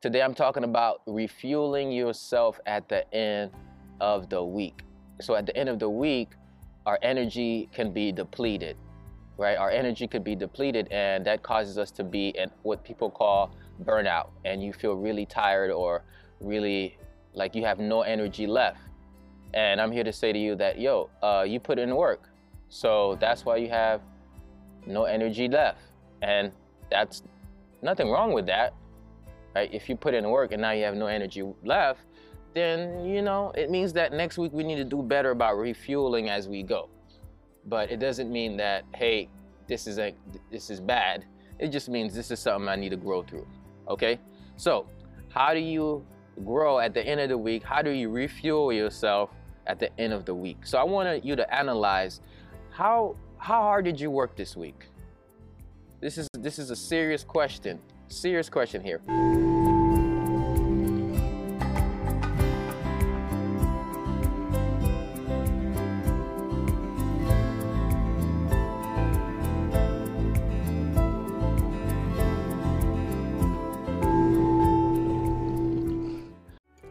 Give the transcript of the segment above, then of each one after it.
Today I'm talking about refueling yourself at the end of the week. So at the end of the week, our energy can be depleted, right? Our energy could be depleted and that causes us to be in what people call burnout and you feel really tired or really like you have no energy left. And I'm here to say to you that, yo, uh, you put in work. So that's why you have no energy left. And that's nothing wrong with that If you put in work and now you have no energy left, then you know it means that next week we need to do better about refueling as we go. But it doesn't mean that hey, this is a this is bad. It just means this is something I need to grow through. Okay? So, how do you grow at the end of the week? How do you refuel yourself at the end of the week? So I want you to analyze how how hard did you work this week? This is this is a serious question. Serious question here.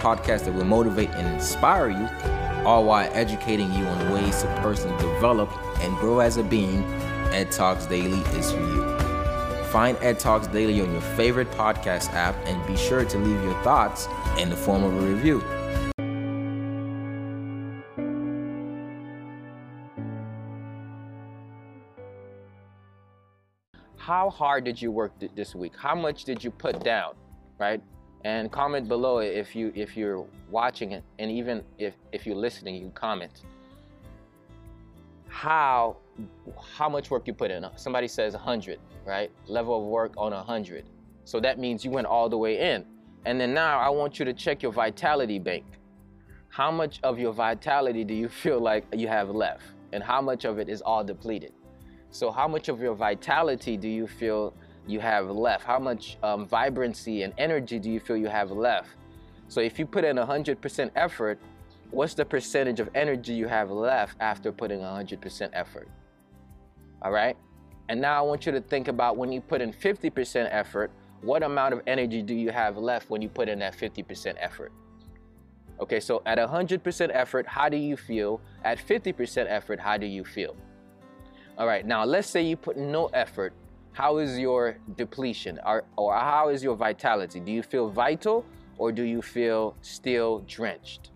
podcast that will motivate and inspire you, all while educating you on ways to personally develop and grow as a being, Ed Talks Daily is for you. Find Ed Talks Daily on your favorite podcast app and be sure to leave your thoughts in the form of a review. How hard did you work th- this week? How much did you put down, right? And comment below if you if you're watching it and even if if you're listening, you comment how how much work you put in. Somebody says 100, right? Level of work on 100. So that means you went all the way in. And then now I want you to check your vitality bank. How much of your vitality do you feel like you have left? And how much of it is all depleted? So how much of your vitality do you feel you have left? How much um, vibrancy and energy do you feel you have left? So if you put in 100% effort, what's the percentage of energy you have left after putting 100% effort? All right? And now I want you to think about when you put in 50% effort, what amount of energy do you have left when you put in that 50% effort? Okay, so at 100% effort, how do you feel? At 50% effort, how do you feel? All right, now let's say you put no effort. How is your depletion or, or how is your vitality? Do you feel vital or do you feel still drenched?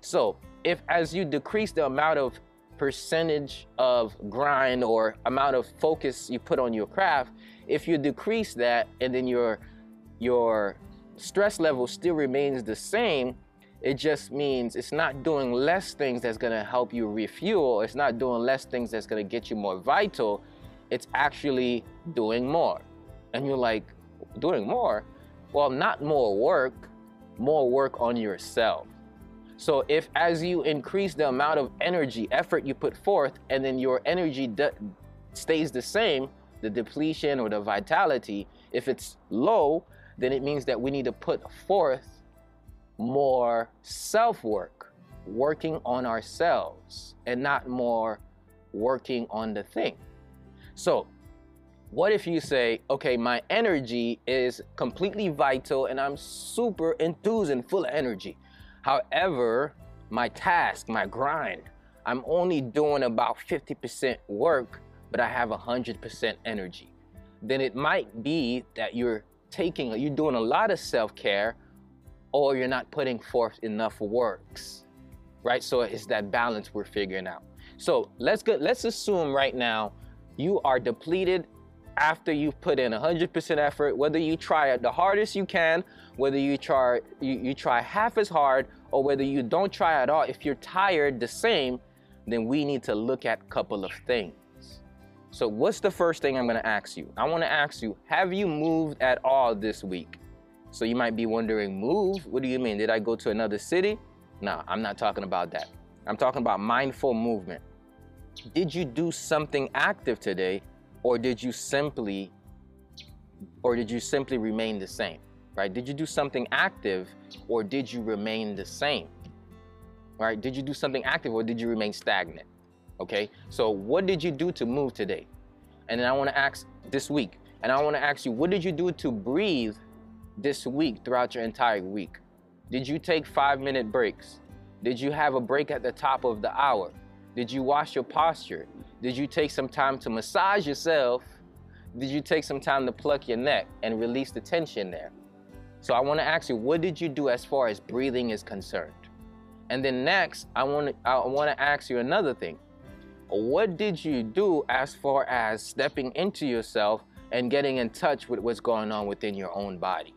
So, if as you decrease the amount of percentage of grind or amount of focus you put on your craft, if you decrease that and then your your stress level still remains the same, it just means it's not doing less things that's going to help you refuel. It's not doing less things that's going to get you more vital. It's actually doing more. And you're like, doing more? Well, not more work, more work on yourself. So if as you increase the amount of energy, effort you put forth, and then your energy de- stays the same, the depletion or the vitality, if it's low, then it means that we need to put forth more self work, working on ourselves, and not more working on the thing. So, what if you say, okay, my energy is completely vital and I'm super enthused and full of energy. However, my task, my grind, I'm only doing about 50% work, but I have 100% energy. Then it might be that you're taking, you're doing a lot of self care, or you're not putting forth enough works, right? So it's that balance we're figuring out. So let's go, let's assume right now you are depleted after you've put in 100% effort, whether you try the hardest you can, whether you try you, you try half as hard, or whether you don't try at all, if you're tired the same, then we need to look at a couple of things. So what's the first thing I'm going to ask you? I want to ask you, have you moved at all this week? So you might be wondering, move? What do you mean? Did I go to another city? No, I'm not talking about that. I'm talking about mindful movement. Did you do something active today or did you simply or did you simply remain the same? Right? Did you do something active or did you remain the same? Right? Did you do something active or did you remain stagnant? Okay? So what did you do to move today? And then I want to ask this week, and I want to ask you, what did you do to breathe this week throughout your entire week? Did you take five minute breaks? Did you have a break at the top of the hour? Did you wash your posture? Did you take some time to massage yourself? Did you take some time to pluck your neck and release the tension there? So I want to ask you, what did you do as far as breathing is concerned? And then next, I want to I want to ask you another thing. What did you do as far as stepping into yourself and getting in touch with what's going on within your own body?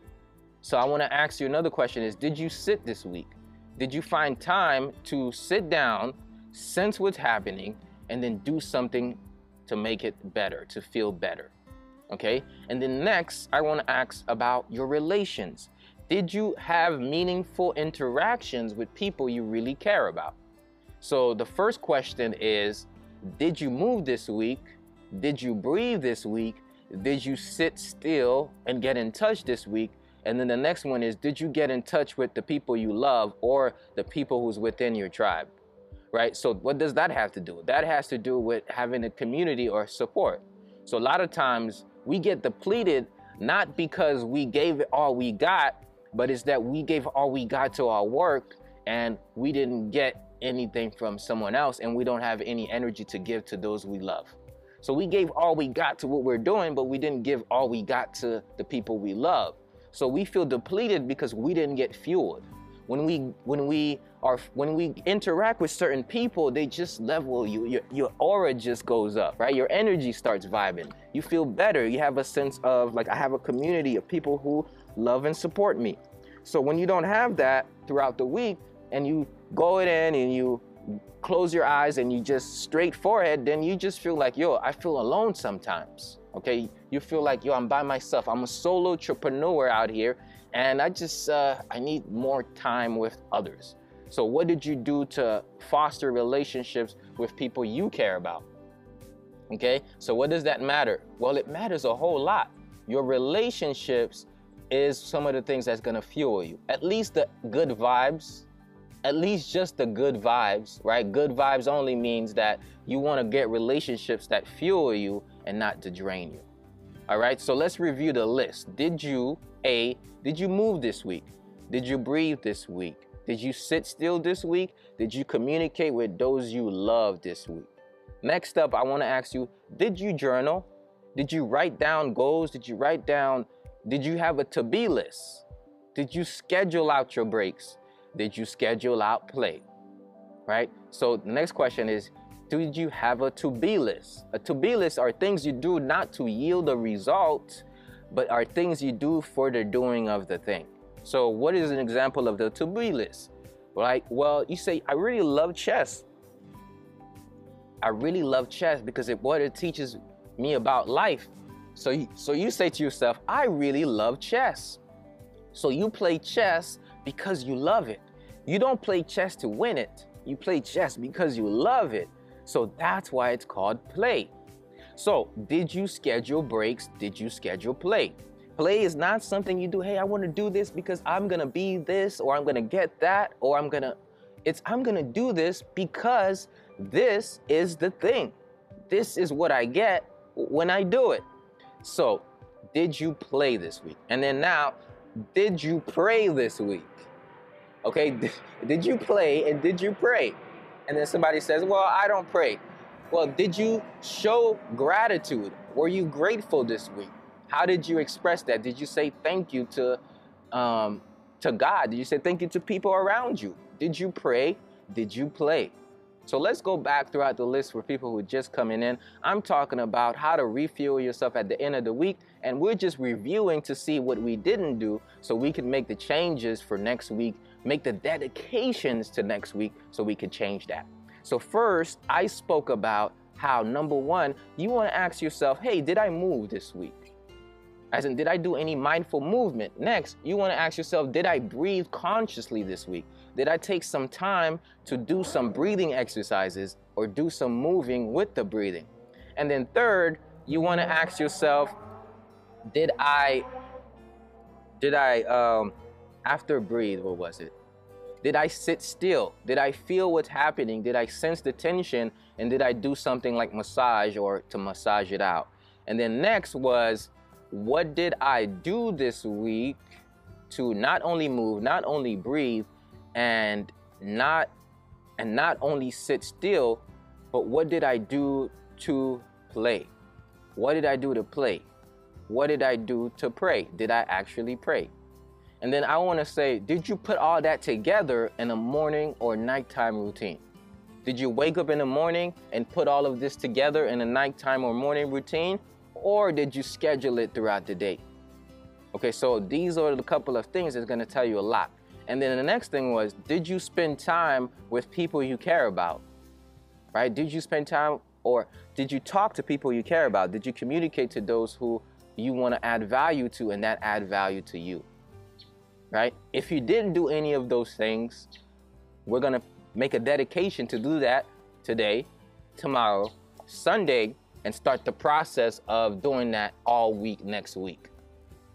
So I want to ask you another question is did you sit this week? Did you find time to sit down, sense what's happening, and then do something to make it better, to feel better? Okay? And then next, I want to ask about your relations. Did you have meaningful interactions with people you really care about? So the first question is Did you move this week? Did you breathe this week? Did you sit still and get in touch this week? And then the next one is, did you get in touch with the people you love or the people who's within your tribe? Right? So what does that have to do? That has to do with having a community or support. So a lot of times we get depleted not because we gave it all we got, but it's that we gave all we got to our work and we didn't get anything from someone else and we don't have any energy to give to those we love. So we gave all we got to what we're doing, but we didn't give all we got to the people we love. So we feel depleted because we didn't get fueled. When we when we are when we interact with certain people, they just level you. Your, your aura just goes up, right? Your energy starts vibing. You feel better. You have a sense of like I have a community of people who love and support me. So when you don't have that throughout the week and you go in and you close your eyes and you just straight forehead, then you just feel like, yo, I feel alone sometimes. Okay, you feel like yo, I'm by myself. I'm a solo entrepreneur out here, and I just uh, I need more time with others. So, what did you do to foster relationships with people you care about? Okay, so what does that matter? Well, it matters a whole lot. Your relationships is some of the things that's gonna fuel you. At least the good vibes, at least just the good vibes, right? Good vibes only means that you wanna get relationships that fuel you and not to drain you. All right, so let's review the list. Did you, A, did you move this week? Did you breathe this week? Did you sit still this week? Did you communicate with those you love this week? Next up, I want to ask you, did you journal? Did you write down goals? Did you write down, did you have a to-be list? Did you schedule out your breaks? Did you schedule out play? Right? So the next question is, did you have a to-be list? A to-be list are things you do not to yield a result, but are things you do for the doing of the thing. So what is an example of the to-be list? Right? Well, you say, I really love chess. I really love chess because it what it teaches me about life. So so you say to yourself, I really love chess. So you play chess because you love it. You don't play chess to win it. You play chess because you love it. So that's why it's called play. So, did you schedule breaks? Did you schedule play? Play is not something you do, hey, I want to do this because I'm going to be this or I'm going to get that or I'm going to it's I'm going to do this because this is the thing. This is what I get when I do it. So, did you play this week? And then now, did you pray this week? Okay, did you play and did you pray? And then somebody says, Well, I don't pray. Well, did you show gratitude? Were you grateful this week? How did you express that? Did you say thank you to um, to God? Did you say thank you to people around you? Did you pray? Did you play? So let's go back throughout the list for people who are just coming in. I'm talking about how to refuel yourself at the end of the week, and we're just reviewing to see what we didn't do so we can make the changes for next week, make the dedications to next week so we can change that. So, first, I spoke about how number one, you want to ask yourself, hey, did I move this week? As in, did I do any mindful movement? Next, you want to ask yourself, did I breathe consciously this week? Did I take some time to do some breathing exercises or do some moving with the breathing? And then third, you want to ask yourself, did I did I um after breathe, what was it? Did I sit still? Did I feel what's happening? Did I sense the tension? And did I do something like massage or to massage it out? And then next was, what did I do this week to not only move, not only breathe, and not and not only sit still, but what did I do to play? What did I do to play? What did I do to pray? Did I actually pray? And then I want to say, did you put all that together in a morning or nighttime routine? Did you wake up in the morning and put all of this together in a nighttime or morning routine? Or did you schedule it throughout the day? Okay, so these are the couple of things that's going to tell you a lot. And then the next thing was, did you spend time with people you care about? Right? Did you spend time or did you talk to people you care about? Did you communicate to those who you want to add value to and that add value to you? Right? If you didn't do any of those things, we're going to make a dedication to do that today, tomorrow, Sunday, and start the process of doing that all week next week.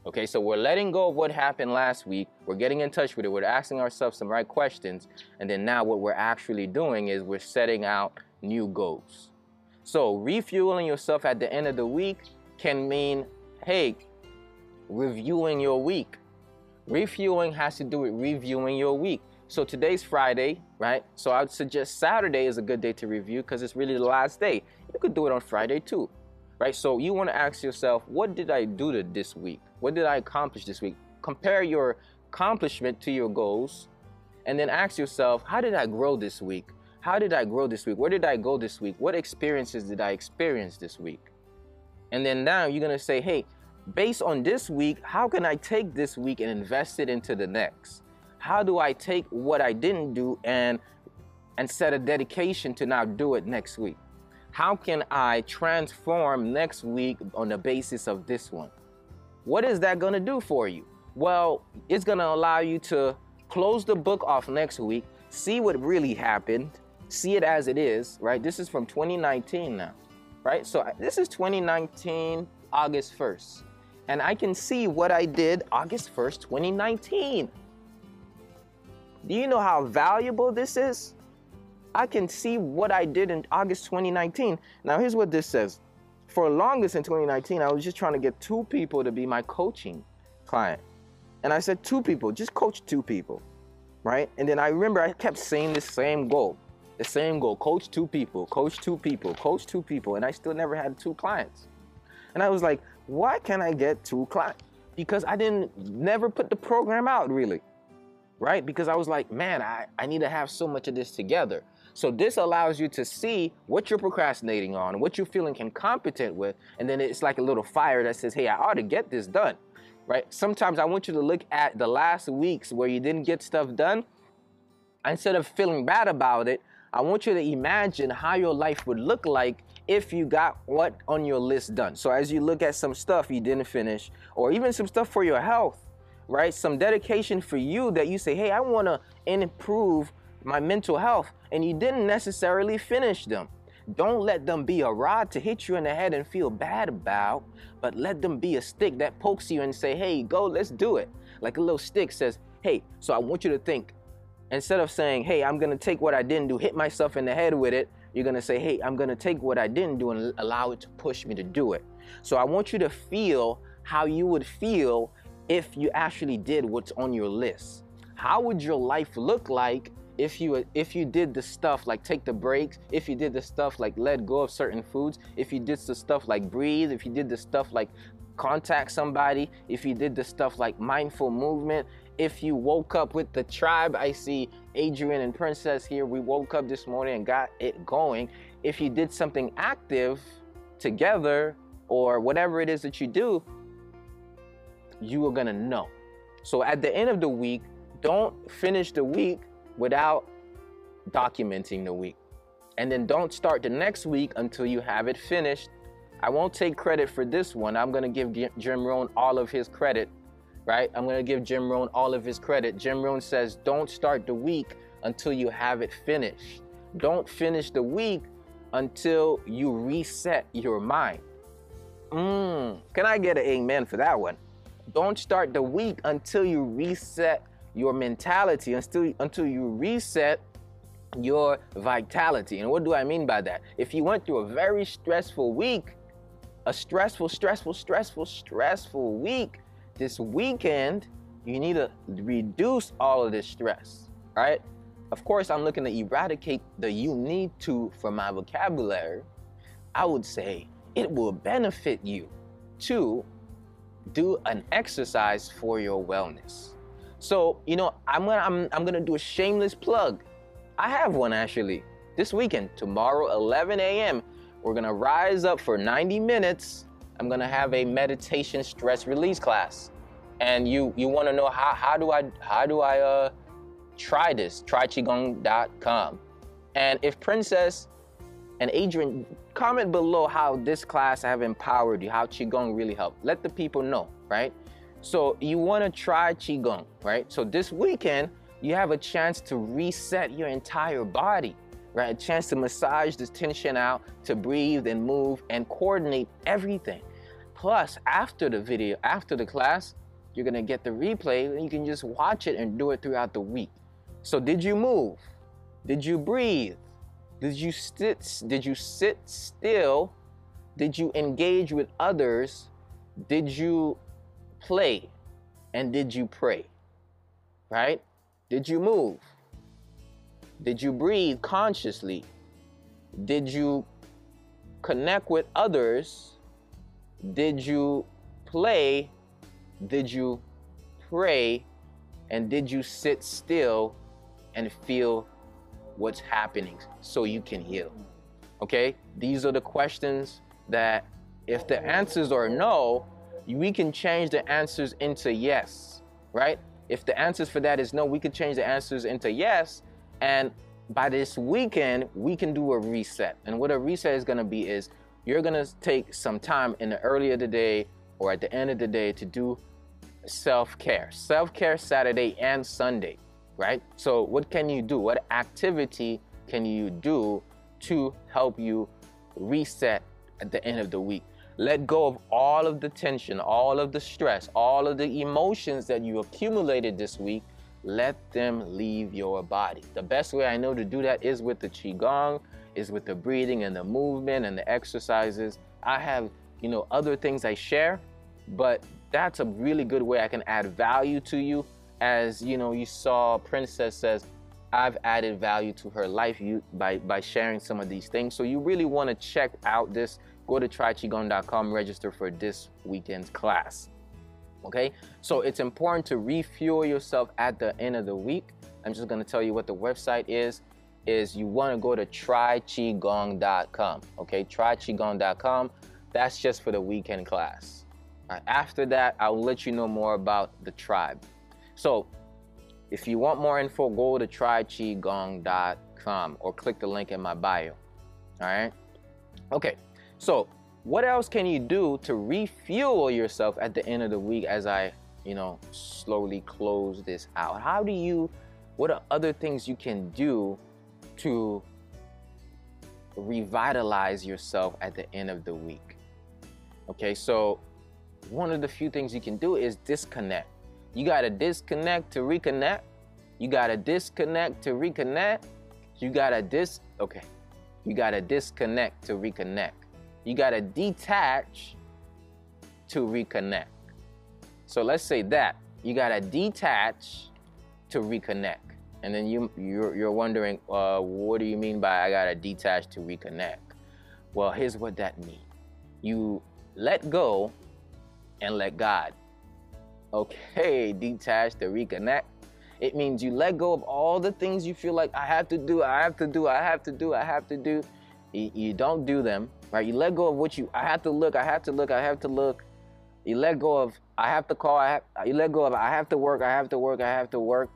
Okay, so we're letting go of what happened last week. We're getting in touch with it. We're asking ourselves some right questions. And then now what we're actually doing is we're setting out new goals. So refueling yourself at the end of the week can mean, hey, reviewing your week. Refueling has to do with reviewing your week. So today's Friday, right? So I would suggest Saturday is a good day to review because it's really the last day. You could do it on Friday too, right? So you want to ask yourself, what did I do to this week? What did I accomplish this week? Compare your accomplishment to your goals and then ask yourself, how did I grow this week? How did I grow this week? Where did I go this week? What experiences did I experience this week? And then now you're going to say, hey, based on this week, how can I take this week and invest it into the next? How do I take what I didn't do and and set a dedication to now do it next week? How can I transform next week on the basis of this one? What is that going to do for you? Well, it's going to allow you to close the book off next week, see what really happened, see it as it is, right? This is from 2019 now, right? So this is 2019, August 1st. And I can see what I did August 1st, 2019. Do you know how valuable this is? I can see what I did in August 2019. Now, here's what this says for longest in 2019, I was just trying to get two people to be my coaching client. And I said, two people, just coach two people, right? And then I remember I kept saying the same goal, the same goal coach two people, coach two people, coach two people. And I still never had two clients. And I was like, why can't I get two clients? Because I didn't never put the program out really, right? Because I was like, man, I, I need to have so much of this together. So this allows you to see what you're procrastinating on, what you're feeling incompetent with, and then it's like a little fire that says, hey, I ought to get this done, right? Sometimes I want you to look at the last weeks where you didn't get stuff done. Instead of feeling bad about it, I want you to imagine how your life would look like if you got what on your list done. So as you look at some stuff you didn't finish, or even some stuff for your health, right? Some dedication for you that you say, hey, I want to improve my mental health, and you didn't necessarily finish them. Don't let them be a rod to hit you in the head and feel bad about, but let them be a stick that pokes you and say, hey, go, let's do it. Like a little stick says, hey, so I want you to think, instead of saying, hey, I'm gonna take what I didn't do, hit myself in the head with it, you're gonna say, hey, I'm gonna take what I didn't do and allow it to push me to do it. So I want you to feel how you would feel if you actually did what's on your list. How would your life look like if you if you did the stuff like take the breaks if you did the stuff like let go of certain foods if you did the stuff like breathe if you did the stuff like contact somebody if you did the stuff like mindful movement if you woke up with the tribe i see adrian and princess here. We woke up this morning and got it going. If you did something active together or whatever it is that you do you are going to know. So at the end of the week don't finish the week without documenting the week. And then don't start the next week until you have it finished. I won't take credit for this one. I'm gonna give Jim Rohn all of his credit, right? I'm gonna give Jim Rohn all of his credit. Jim Rohn says, don't start the week until you have it finished. Don't finish the week until you reset your mind. Mmm, can I get an amen for that one? Don't start the week until you reset your mentality, until, until you reset your vitality. And what do I mean by that? If you went through a very stressful week, a stressful, stressful, stressful, stressful week, this weekend, you need to reduce all of this stress, right? Of course, I'm looking to eradicate the you need to from my vocabulary. I would say it will benefit you to do an exercise for your wellness. So, you know, I'm gonna I'm, I'm gonna do a shameless plug. I have one actually. This weekend, tomorrow, 11 a.m., we're gonna rise up for 90 minutes. I'm gonna have a meditation stress release class. And you you wanna know how how do I how do I uh try this? Try qigong.com. And if Princess and Adrian, comment below how this class have empowered you, how Qigong really helped. Let the people know, right? So you want to try Qigong, right? So this weekend, you have a chance to reset your entire body, right? A chance to massage this tension out, to breathe and move and coordinate everything. Plus, after the video, after the class, you're gonna get the replay and you can just watch it and do it throughout the week. So did you move? Did you breathe? Did you sit did you sit still? Did you engage with others? Did you play? And did you pray? Right? Did you move? Did you breathe consciously? Did you connect with others? Did you play? Did you pray? And did you sit still and feel what's happening so you can heal. Okay? These are the questions that if the answers are no, we can change the answers into yes, right? If the answers for that is no, we can change the answers into yes. And by this weekend, we can do a reset. And what a reset is gonna be is you're gonna take some time in the early of the day or at the end of the day to do self care. Self care Saturday and Sunday right? So, what can you do? What activity can you do to help you reset at the end of the week? Let go of all of the tension, all of the stress, all of the emotions that you accumulated this week. Let them leave your body. The best way I know to do that is with the Qigong, is with the breathing and the movement and the exercises. I have, you know, other things I share, but that's a really good way I can add value to you as you know, you saw Princess says, I've added value to her life you, by, by sharing some of these things. So you really want to check out this. Go to tryqigong.com, register for this weekend's class. Okay, so it's important to refuel yourself at the end of the week. I'm just going to tell you what the website is. Is you want to go to tryqigong.com. Okay, tryqigong.com. That's just for the weekend class. Right, after that, I'll let you know more about the tribe. So if you want more info, go to tryqigong.com or click the link in my bio. All right. Okay. So what else can you do to refuel yourself at the end of the week as I, you know, slowly close this out? How do you, what are other things you can do to revitalize yourself at the end of the week? Okay. So one of the few things you can do is disconnect. You got to disconnect to reconnect. You got to disconnect to reconnect. You got to dis okay. You got to disconnect to reconnect. You got to detach to reconnect. So let's say that. You got to detach to reconnect. And then you you're, you're wondering, uh, what do you mean by I got to detach to reconnect? Well, here's what that means. You let go and let God. Okay, detach to reconnect. It means you let go of all the things you feel like I have to do, I have to do, I have to do, I have to do. You, don't do them, right? You let go of what you I have to look, I have to look, I have to look. You let go of I have to call, I have you let go of I have to work, I have to work, I have to work.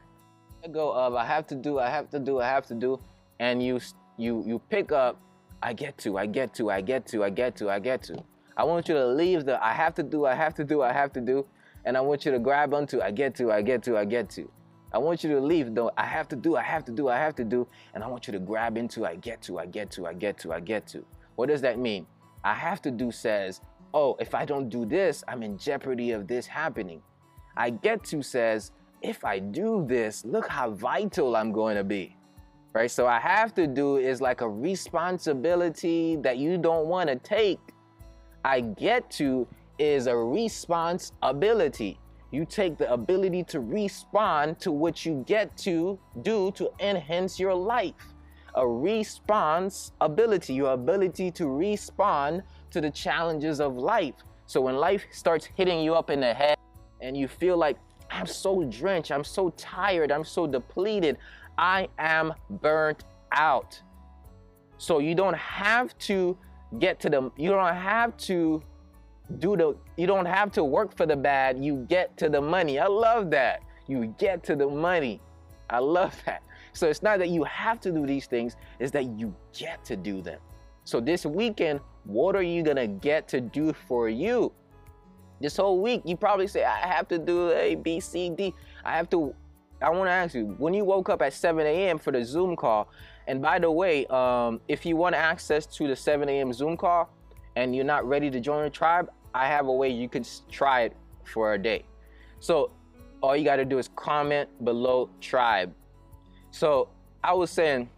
Let go of I have to do, I have to do, I have to do, and you you you pick up I get to, I get to, I get to, I get to, I get to. I want you to leave the I have to do, I have to do, I have to do, and I want you to grab onto I get to, I get to, I get to. I want you to leave though I have to do, I have to do, I have to do, and I want you to grab into I get to, I get to, I get to, I get to. What does that mean? I have to do says, oh, if I don't do this, I'm in jeopardy of this happening. I get to says, if I do this, look how vital I'm going to be. Right? So I have to do is like a responsibility that you don't want to take. I get to is a responsibility. You take the ability to respond to what you get to do to enhance your life. A response ability, your ability to respond to the challenges of life. So when life starts hitting you up in the head and you feel like, I'm so drenched, I'm so tired, I'm so depleted, I am burnt out. So you don't have to get to the, you don't have to do the, you don't have to work for the bad, you get to the money. I love that. You get to the money. I love that. So it's not that you have to do these things, it's that you get to do them. So this weekend, what are you gonna get to do for you? This whole week, you probably say, I have to do A, B, C, D. I have to, I wanna ask you, when you woke up at 7 a.m. for the Zoom call, and by the way, um, if you want access to the 7 a.m. Zoom call and you're not ready to join the tribe, I have a way you can try it for a day. So all you gotta do is comment below tribe. So I was saying,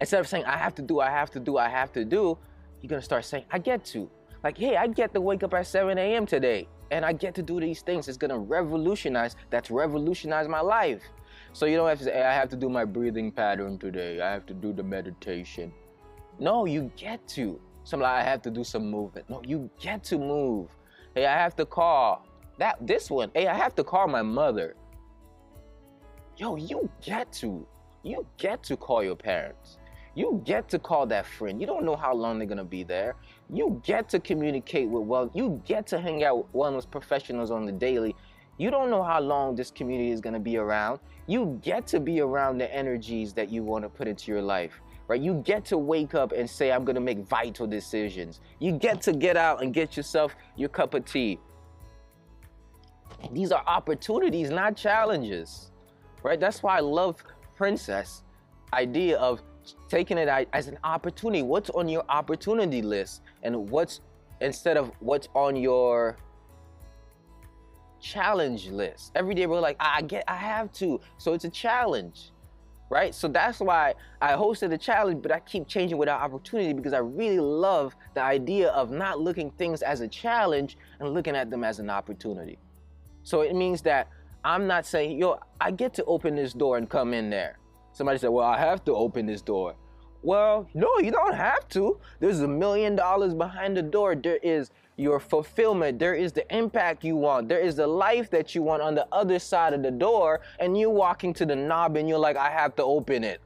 instead of saying I have to do, I have to do, I have to do, you're gonna start saying I get to. Like, hey, I get to wake up at 7 a.m. today and I get to do these things. It's gonna revolutionize, that's revolutionize my life. So you don't have to say, I have to do my breathing pattern today. I have to do the meditation. No, you get to. Some like I have to do some movement. No, you get to move. Hey, I have to call that this one. Hey, I have to call my mother. Yo, you get to. You get to call your parents. You get to call that friend. You don't know how long they're gonna be there. You get to communicate with well, you get to hang out with wellness professionals on the daily. You don't know how long this community is gonna be around. You get to be around the energies that you want to put into your life. Right? You get to wake up and say, I'm gonna make vital decisions. You get to get out and get yourself your cup of tea. These are opportunities, not challenges. Right? That's why I love Princess idea of taking it as an opportunity. What's on your opportunity list? And what's instead of what's on your challenge list. Every day we're like, I get I have to. So it's a challenge. Right? So that's why I hosted a challenge, but I keep changing with our opportunity because I really love the idea of not looking things as a challenge and looking at them as an opportunity. So it means that I'm not saying, yo, I get to open this door and come in there. Somebody said, well, I have to open this door. Well, no, you don't have to. There's a million dollars behind the door. There is your fulfillment. There is the impact you want. There is the life that you want on the other side of the door. And you walking to the knob and you're like, I have to open it.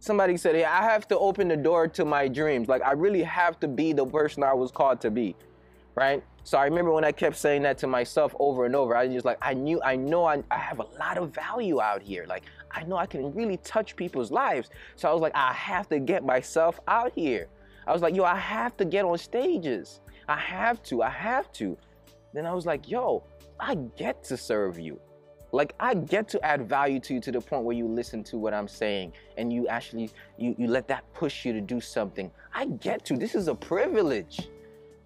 Somebody said, hey, I have to open the door to my dreams. Like, I really have to be the person I was called to be. Right? So I remember when I kept saying that to myself over and over, I was just like, I knew, I know I, I have a lot of value out here. Like, I know I can really touch people's lives. So I was like, I have to get myself out here. I was like, yo, I have to get on stages. I have to, I have to. Then I was like, yo, I get to serve you. Like I get to add value to you to the point where you listen to what I'm saying and you actually you, you let that push you to do something. I get to. This is a privilege.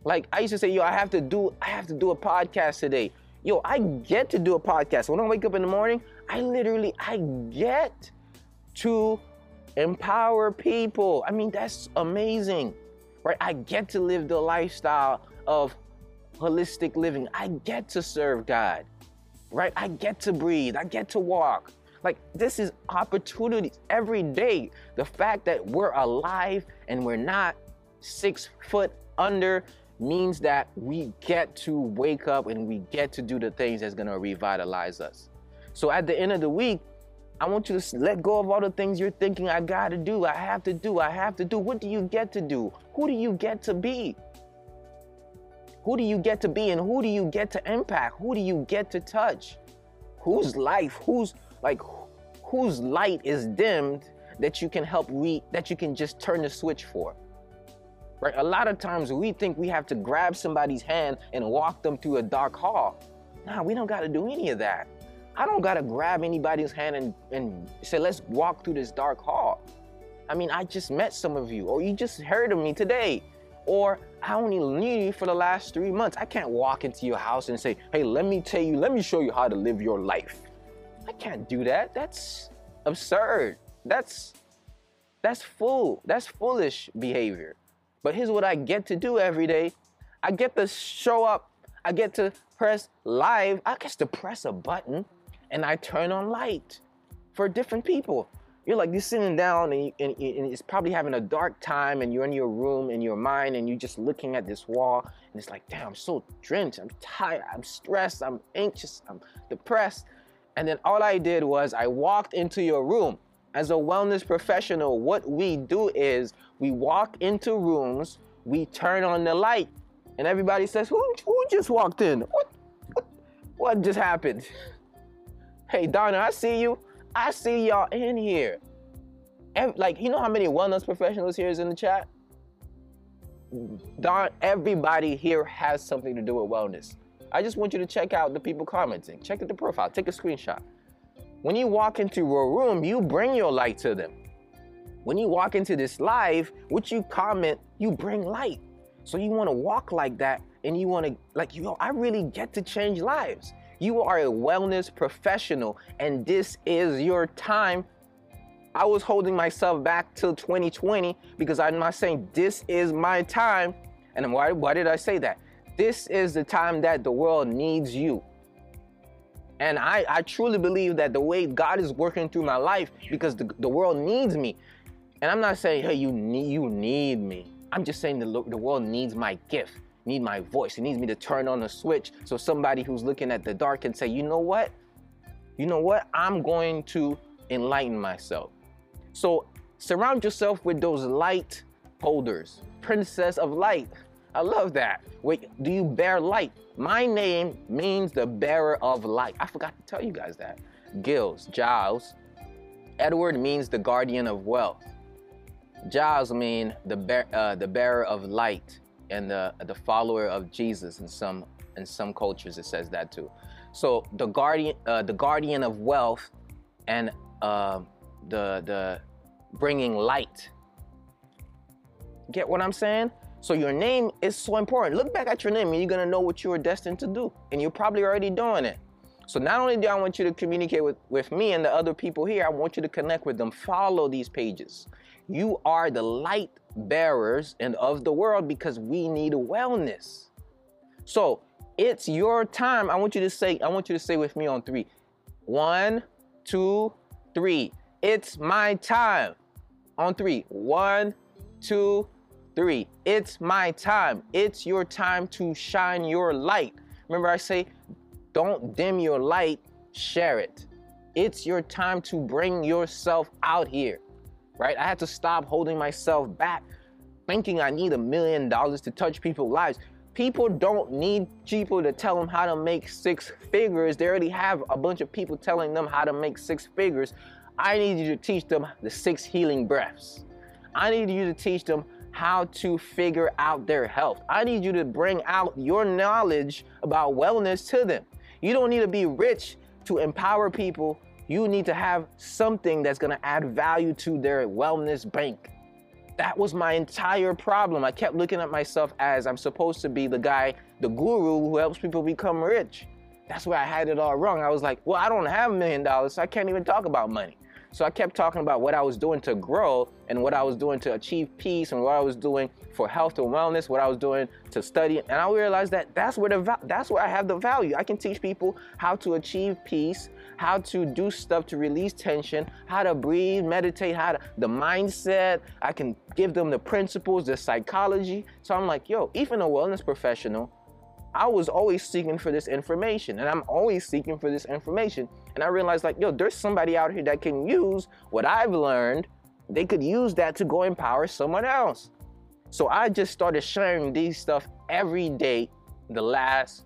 Like I used to say, yo, I have to do, I have to do a podcast today. Yo, I get to do a podcast. When I wake up in the morning, I literally, I get to empower people. I mean, that's amazing, right? I get to live the lifestyle of holistic living. I get to serve God, right? I get to breathe. I get to walk. Like, this is opportunities every day. The fact that we're alive and we're not six foot under means that we get to wake up and we get to do the things that's to revitalize us. So at the end of the week, I want you to let go of all the things you're thinking I got to do, I have to do, I have to do. What do you get to do? Who do you get to be? Who do you get to be and who do you get to impact? Who do you get to touch? Whose life, whose like whose light is dimmed that you can help re that you can just turn the switch for? Right? A lot of times we think we have to grab somebody's hand and walk them through a dark hall. Nah, we don't got to do any of that. I don't got to grab anybody's hand and, and say, let's walk through this dark hall. I mean, I just met some of you, or you just heard of me today, or I only knew you for the last three months. I can't walk into your house and say, hey, let me tell you, let me show you how to live your life. I can't do that. That's absurd. That's that's fool. That's foolish behavior. But here's what I get to do every day. I get to show up. I get to press live. I get to press a button and I turn on light for different people. You're like, you're sitting down and, you, and, and it's probably having a dark time and you're in your room in your mind and you're just looking at this wall and it's like, damn, I'm so drenched. I'm tired. I'm stressed. I'm anxious. I'm depressed. And then all I did was I walked into your room. As a wellness professional, what we do is we walk into rooms, we turn on the light, and everybody says, Who, who just walked in? What, what, what just happened? Hey, Donna, I see you. I see y'all in here. Every, like, you know how many wellness professionals here is in the chat? Don, everybody here has something to do with wellness. I just want you to check out the people commenting. Check out the profile. Take a screenshot. When you walk into a room, you bring your light to them. When you walk into this live, what you comment, you bring light. So you want to walk like that and you want to, like, yo, I really get to change lives. You are a wellness professional and this is your time. I was holding myself back till 2020 because I'm not saying this is my time. And why, why did I say that? This is the time that the world needs you. And I, I truly believe that the way God is working through my life, because the, the world needs me. And I'm not saying, hey, you need, you need me. I'm just saying the, the world needs my gift, need my voice. It needs me to turn on a switch so somebody who's looking at the dark can say, you know what? You know what? I'm going to enlighten myself. So surround yourself with those light holders, princess of light. I love that. Wait, do you bear light? My name means the bearer of light. I forgot to tell you guys that. Gills, Giles. Edward means the guardian of wealth. Giles mean the bear, uh, the bearer of light and the the follower of Jesus. In some in some cultures, it says that too. So the guardian uh, the guardian of wealth and uh, the the bringing light. Get what I'm saying? So your name is so important. Look back at your name and you're gonna know what you are destined to do. And you're probably already doing it. So not only do I want you to communicate with, with me and the other people here, I want you to connect with them. Follow these pages. You are the light bearers and of the world because we need wellness. So it's your time. I want you to say, I want you to say with me on three. One, two, three. It's my time. On three. One, two, Three, it's my time. It's your time to shine your light. Remember, I say, don't dim your light, share it. It's your time to bring yourself out here, right? I had to stop holding myself back, thinking I need a million dollars to touch people's lives. People don't need people to tell them how to make six figures. They already have a bunch of people telling them how to make six figures. I need you to teach them the six healing breaths. I need you to teach them how to figure out their health. I need you to bring out your knowledge about wellness to them. You don't need to be rich to empower people. You need to have something that's to add value to their wellness bank. That was my entire problem. I kept looking at myself as I'm supposed to be the guy, the guru who helps people become rich. That's where I had it all wrong. I was like, well, I don't have a million dollars, so I can't even talk about money. So I kept talking about what I was doing to grow and what I was doing to achieve peace and what I was doing for health and wellness, what I was doing to study. And I realized that that's where the that's where I have the value. I can teach people how to achieve peace, how to do stuff to release tension, how to breathe, meditate, how to the mindset. I can give them the principles, the psychology. So I'm like, yo, even a wellness professional I was always seeking for this information and I'm always seeking for this information. And I realized like, yo, there's somebody out here that can use what I've learned. They could use that to go empower someone else. So I just started sharing these stuff every day the last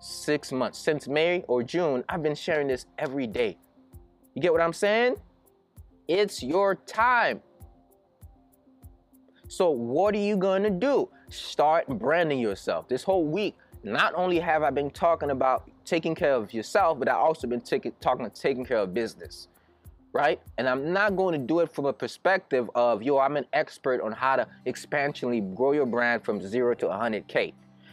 six months. Since May or June, I've been sharing this every day. You get what I'm saying? It's your time. So, what are you going to do? Start branding yourself. This whole week, not only have I been talking about taking care of yourself, but I've also been taking talking taking care of business. Right? And I'm not going to do it from a perspective of, yo, I'm an expert on how to expansionally grow your brand from zero to 100K.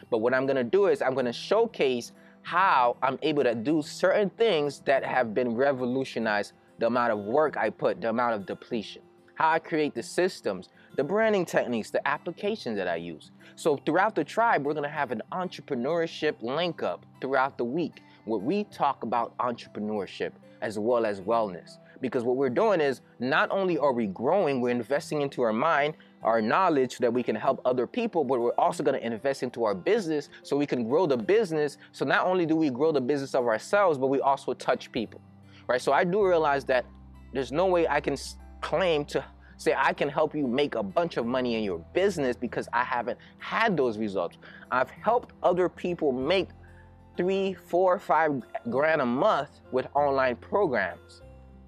But what I'm going to do is I'm going to showcase how I'm able to do certain things that have been revolutionized the amount of work I put, the amount of depletion, how I create the systems, the branding techniques, the applications that I use. So throughout the tribe, we're gonna have an entrepreneurship link up throughout the week where we talk about entrepreneurship as well as wellness. Because what we're doing is not only are we growing, we're investing into our mind, our knowledge so that we can help other people, but we're also to invest into our business so we can grow the business. So not only do we grow the business of ourselves, but we also touch people. Right? So I do realize that there's no way I can claim to say I can help you make a bunch of money in your business because I haven't had those results. I've helped other people make three, four, five grand a month with online programs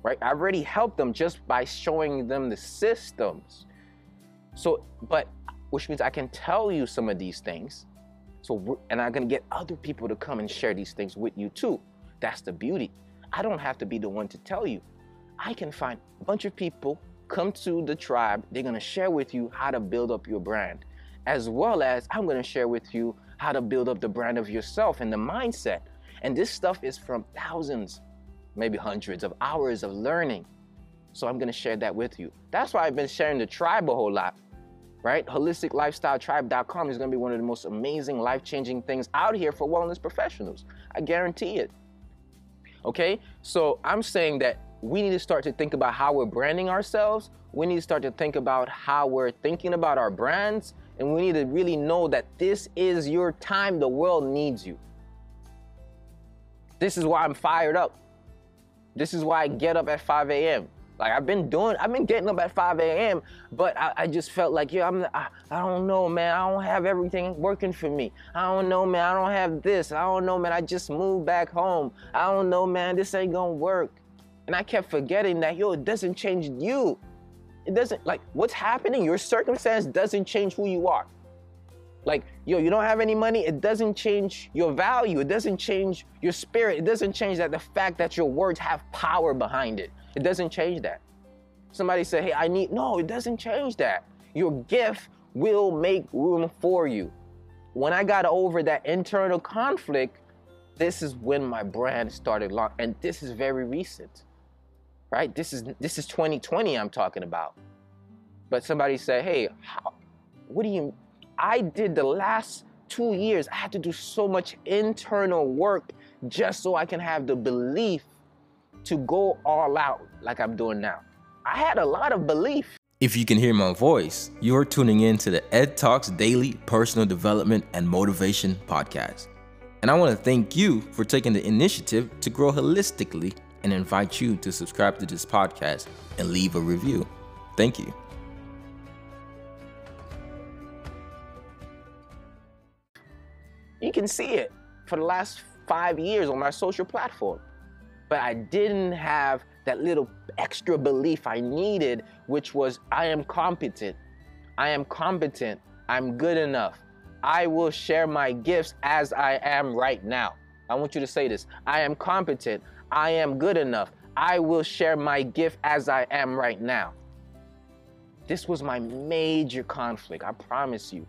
right? I've already helped them just by showing them the systems. So, but which means I can tell you some of these things. So, and I'm gonna get other people to come and share these things with you too. That's the beauty. I don't have to be the one to tell you. I can find a bunch of people come to the tribe. They're gonna share with you how to build up your brand, as well as I'm gonna share with you how to build up the brand of yourself and the mindset. And this stuff is from thousands maybe hundreds of hours of learning. So I'm gonna share that with you. That's why I've been sharing the tribe a whole lot, right? HolisticLifestyleTribe.com is gonna be one of the most amazing, life changing things out here for wellness professionals. I guarantee it. Okay? So I'm saying that we need to start to think about how we're branding ourselves. We need to start to think about how we're thinking about our brands. And we need to really know that this is your time. The world needs you. This is why I'm fired up. This is why I get up at 5 a.m. Like I've been doing, I've been getting up at 5 a.m. But I, I, just felt like, yeah, I'm, I, I don't know, man. I don't have everything working for me. I don't know, man. I don't have this. I don't know, man. I just moved back home. I don't know, man. This ain't gonna work. And I kept forgetting that, yo, it doesn't change you. It doesn't like what's happening. Your circumstance doesn't change who you are. Like, yo, you don't have any money, it doesn't change your value. It doesn't change your spirit. It doesn't change that the fact that your words have power behind it. It doesn't change that. Somebody said, hey, I need, no, it doesn't change that. Your gift will make room for you. When I got over that internal conflict, this is when my brand started launch, and this is very recent, right? This is this is 2020 I'm talking about. But somebody said, "Hey, how, what do you I did the last two years, I had to do so much internal work just so I can have the belief to go all out like I'm doing now. I had a lot of belief. If you can hear my voice, you're tuning in to the Ed Talks Daily Personal Development and Motivation Podcast. And I want to thank you for taking the initiative to grow holistically and invite you to subscribe to this podcast and leave a review. Thank you. You can see it for the last five years on my social platform. But I didn't have that little extra belief I needed, which was I am competent. I am competent. I'm good enough. I will share my gifts as I am right now. I want you to say this I am competent. I am good enough. I will share my gift as I am right now. This was my major conflict, I promise you.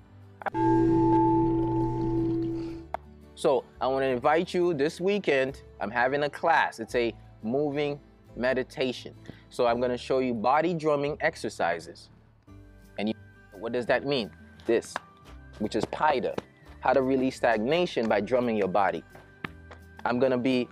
So I want to invite you this weekend. I'm having a class. It's a moving meditation. So I'm going to show you body drumming exercises. And you, what does that mean? This, which is Paida, how to release stagnation by drumming your body. I'm going to be,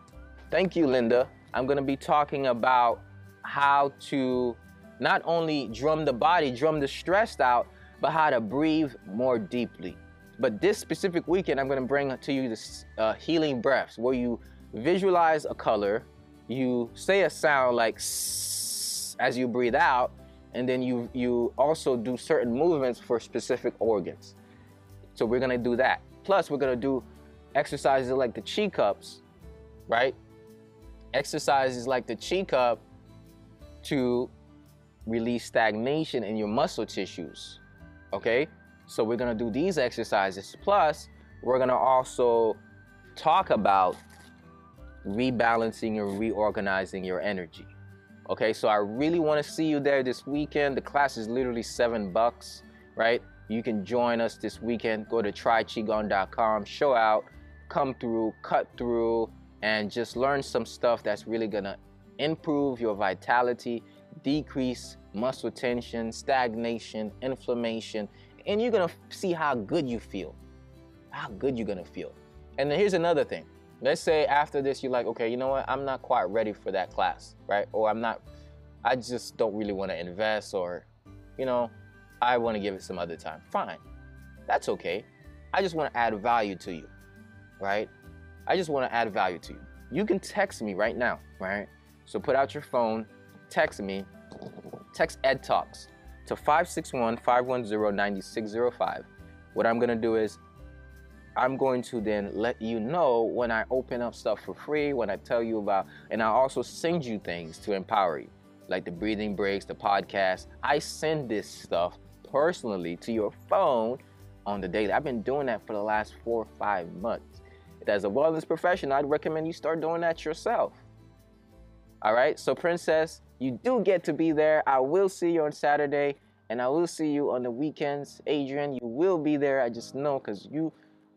thank you, Linda. I'm going to be talking about how to not only drum the body, drum the stress out, but how to breathe more deeply. But this specific weekend, I'm going to bring to you this uh, healing breaths where you visualize a color, you say a sound like as you breathe out, and then you you also do certain movements for specific organs. So we're going to do that. Plus, we're going to do exercises like the chi cups, right? Exercises like the chi cup to release stagnation in your muscle tissues Okay? So we're gonna do these exercises. Plus, we're gonna also talk about rebalancing and reorganizing your energy. Okay, so I really want to see you there this weekend. The class is literally seven bucks, right? You can join us this weekend. Go to tryqigong.com, show out, come through, cut through, and just learn some stuff that's really gonna improve your vitality, decrease muscle tension, stagnation, inflammation, and you're gonna see how good you feel. How good you're gonna feel. And then here's another thing. Let's say after this, you're like, okay, you know what? I'm not quite ready for that class, right? Or I'm not, I just don't really wanna invest, or, you know, I wanna give it some other time. Fine. That's okay. I just wanna add value to you, right? I just wanna add value to you. You can text me right now, right? So put out your phone, text me, text Ed Talks to 561 510 9605. What I'm gonna do is I'm going to then let you know when I open up stuff for free, when I tell you about, and I also send you things to empower you, like the breathing breaks, the podcast. I send this stuff personally to your phone on the daily. I've been doing that for the last four or five months. As a wellness professional, I'd recommend you start doing that yourself. All right, so Princess, you do get to be there. I will see you on Saturday, and I will see you on the weekends. Adrian, you will be there. I just know because you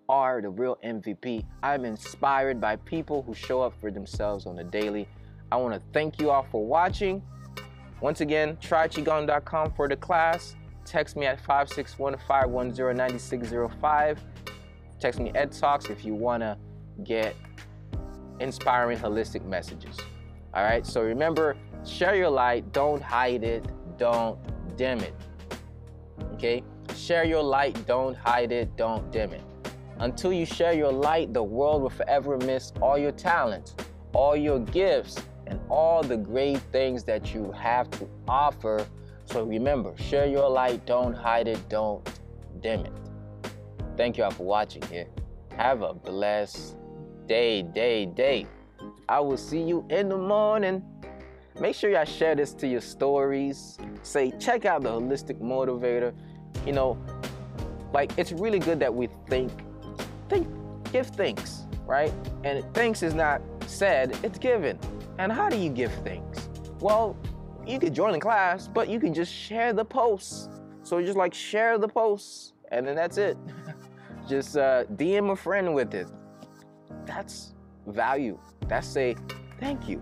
are the real MVP. I'm inspired by people who show up for themselves on the daily. I want to thank you all for watching. Once again, tryqigong.com for the class. Text me at 561-510-9605. Text me Ed Talks if you want to get inspiring holistic messages. All right, so remember, share your light, don't hide it, don't dim it. Okay? Share your light, don't hide it, don't dim it. Until you share your light, the world will forever miss all your talents, all your gifts, and all the great things that you have to offer. So remember, share your light, don't hide it, don't dim it. Thank you all for watching here. Have a blessed day, day, day. I will see you in the morning. Make sure y'all share this to your stories. Say, check out the Holistic Motivator. You know, like it's really good that we think think, give thanks, right? And thanks is not said, it's given. And how do you give thanks? Well, you could join the class, but you can just share the posts. So just like share the posts, and then that's it. just uh, DM a friend with it. That's value. That's say thank you.